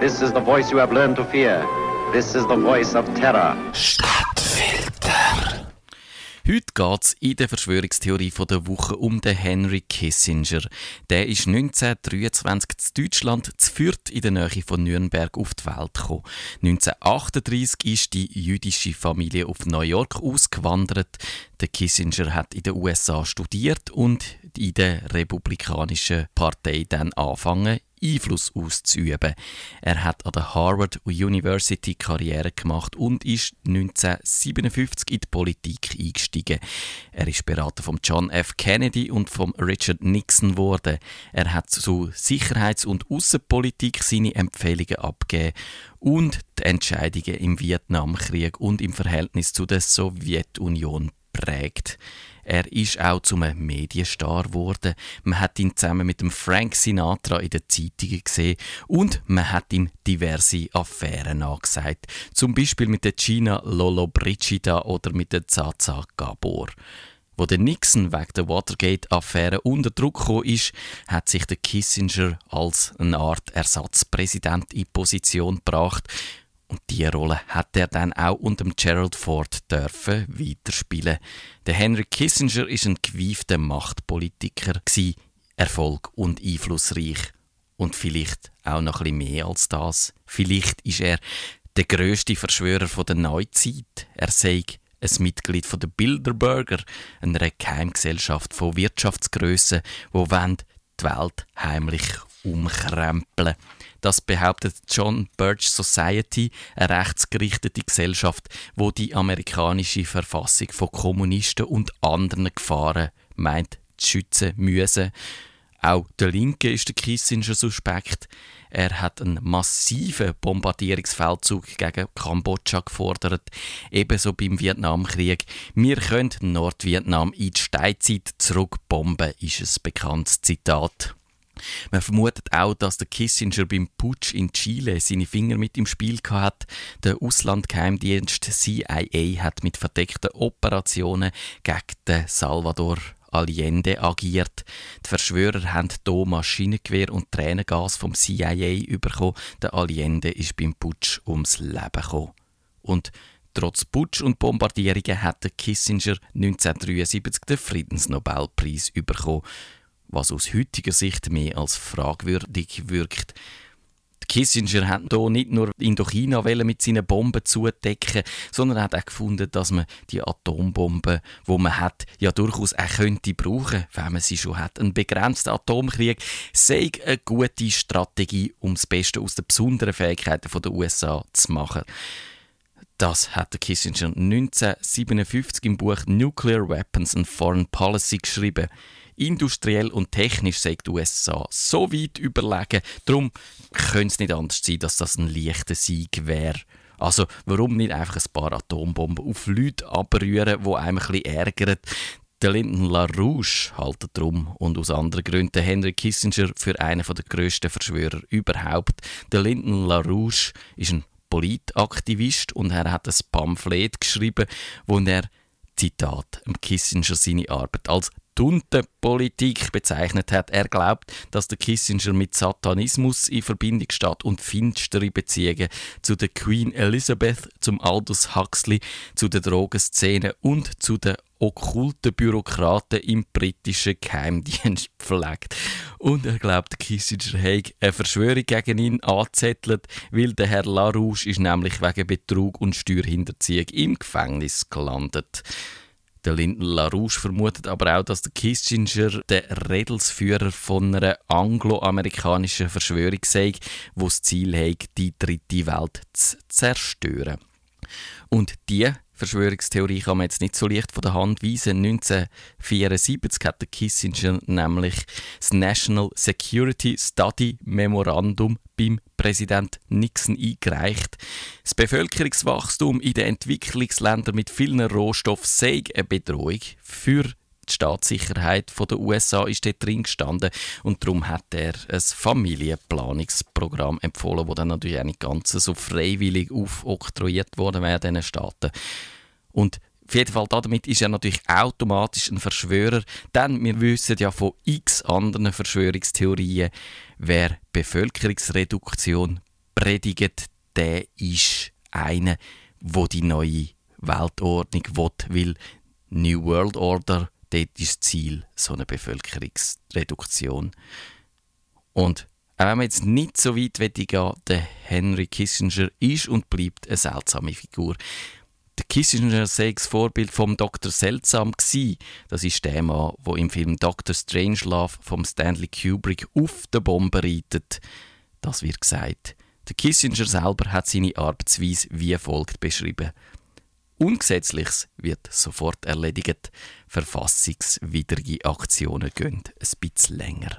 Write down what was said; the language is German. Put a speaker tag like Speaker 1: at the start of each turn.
Speaker 1: This is the voice you have learned to fear. This is the voice of terror.
Speaker 2: Stadtfilter. Heute geht es in der Verschwörungstheorie der Woche um den Henry Kissinger. Der ist 1923 in Deutschland zu Fürth in der Nähe von Nürnberg auf die Welt gekommen. 1938 ist die jüdische Familie auf New York ausgewandert. Der Kissinger hat in den USA studiert und in der Republikanischen Partei dann angefangen, Einfluss auszuüben. Er hat an der Harvard University Karriere gemacht und ist 1957 in die Politik eingestiegen. Er ist Berater von John F. Kennedy und von Richard Nixon geworden. Er hat zu Sicherheits- und Außenpolitik seine Empfehlungen abgegeben und die Entscheidungen im Vietnamkrieg und im Verhältnis zu der Sowjetunion prägt. Er ist auch zum Medienstar geworden. Man hat ihn zusammen mit dem Frank Sinatra in den Zeitungen gesehen und man hat ihm diverse Affären angesagt. Zum Beispiel mit der Gina Lollobrigida oder mit der Zaza Gabor. Wo der Nixon wegen der Watergate-Affäre unter Druck gekommen ist, hat sich der Kissinger als eine Art Ersatzpräsident in Position gebracht und diese Rolle hat er dann auch unter Gerald Ford dürfen weiterspielen. Der Henry Kissinger ist ein gewiefter Machtpolitiker, Erfolg und einflussreich. Und vielleicht auch noch ein mehr als das. Vielleicht ist er der größte Verschwörer der Neuzeit. Er sei ein Mitglied der Bilderberger, einer Geheimgesellschaft von Wirtschaftsgrössen, wo die Welt heimlich umkrempeln. Das behauptet John Birch Society, eine rechtsgerichtete Gesellschaft, wo die amerikanische Verfassung von Kommunisten und anderen Gefahren meint zu schützen müssen. Auch der Linke ist der Kissinger suspekt. Er hat einen massiven Bombardierungsfeldzug gegen Kambodscha gefordert, ebenso beim Vietnamkrieg. Wir können Nordvietnam in die Steinzeit zurückbomben, ist ein bekanntes Zitat. Man vermutet auch, dass der Kissinger beim Putsch in Chile seine Finger mit im Spiel hat. Der Auslandgeheimdienst CIA hat mit verdeckten Operationen gegen den Salvador Allende agiert. Die Verschwörer haben hier Maschinengewehr und Tränengas vom CIA bekommen. Der Allende ist beim Putsch ums Leben gekommen. Und Trotz Putsch und Bombardierungen hat der Kissinger 1973 den Friedensnobelpreis bekommen was aus heutiger Sicht mehr als fragwürdig wirkt. Kissinger hat hier nicht nur Indochina mit seinen Bomben zudecken, sondern hat auch gefunden, dass man die Atombomben, wo man hat, ja durchaus auch könnte brauchen, wenn man sie schon hat. Ein begrenzter Atomkrieg sei eine gute Strategie, um das Beste aus den besonderen Fähigkeiten der USA zu machen. Das hat der Kissinger 1957 im Buch Nuclear Weapons and Foreign Policy geschrieben. Industriell und technisch sagt die USA so weit überlegen, darum könnte es nicht anders sein, dass das ein leichter Sieg wäre. Also warum nicht einfach ein paar Atombomben auf Leute abrühren, die einem ein bisschen ärgern? Der Lyndon LaRouche haltet drum und aus anderen Gründen Henry Kissinger für einen der grössten Verschwörer überhaupt. Der Lyndon LaRouche ist ein Politaktivist und er hat ein Pamphlet geschrieben, wo er Zitat, Kissinger seine Arbeit als Politik bezeichnet hat. Er glaubt, dass der Kissinger mit Satanismus in Verbindung steht und finstere Beziehungen zu der Queen Elizabeth, zum Aldous Huxley, zu der Drogenszene und zu den okkulten Bürokraten im britischen Geheimdienst pflegt. Und er glaubt, Kissinger hätte eine Verschwörung gegen ihn angezettelt, weil der Herr LaRouche ist nämlich wegen Betrug und Steuerhinterziehung im Gefängnis gelandet. Der Lyndon LaRouche vermutet aber auch, dass der Kissinger der Redelsführer von einer angloamerikanischen Verschwörung sei, wo das Ziel hat, die dritte Welt zu zerstören. Und die Verschwörungstheorie kann man jetzt nicht so leicht von der Hand weisen. 1974 hat der Kissinger nämlich das National Security Study Memorandum beim Präsident Nixon eingereicht. Das Bevölkerungswachstum in den Entwicklungsländern mit vielen Rohstoffen sei eine Bedrohung für die Staatssicherheit der USA ist dort drin gestanden und darum hat er ein Familienplanungsprogramm empfohlen, das dann natürlich auch nicht ganz so freiwillig aufoktroyiert worden wäre diesen Staaten. Und auf jeden Fall damit ist er natürlich automatisch ein Verschwörer, denn wir wissen ja von x anderen Verschwörungstheorien, wer Bevölkerungsreduktion predigt, der ist einer, wo die neue Weltordnung will, weil New World Order, dort ist das Ziel so eine Bevölkerungsreduktion. Und auch wenn man jetzt nicht so weit gehen der Henry Kissinger ist und bleibt eine seltsame Figur. Der Kissinger sei das Vorbild vom Dr. Seltsam gsi. Das ist der Mann, der im Film Dr. Strangelove vom Stanley Kubrick auf der Bombe reitet. Das wird gesagt. Der Kissinger selber hat seine Arbeitsweise wie folgt beschrieben. Ungesetzliches wird sofort erledigt, verfassungswidrige Aktionen gehen ein bisschen länger.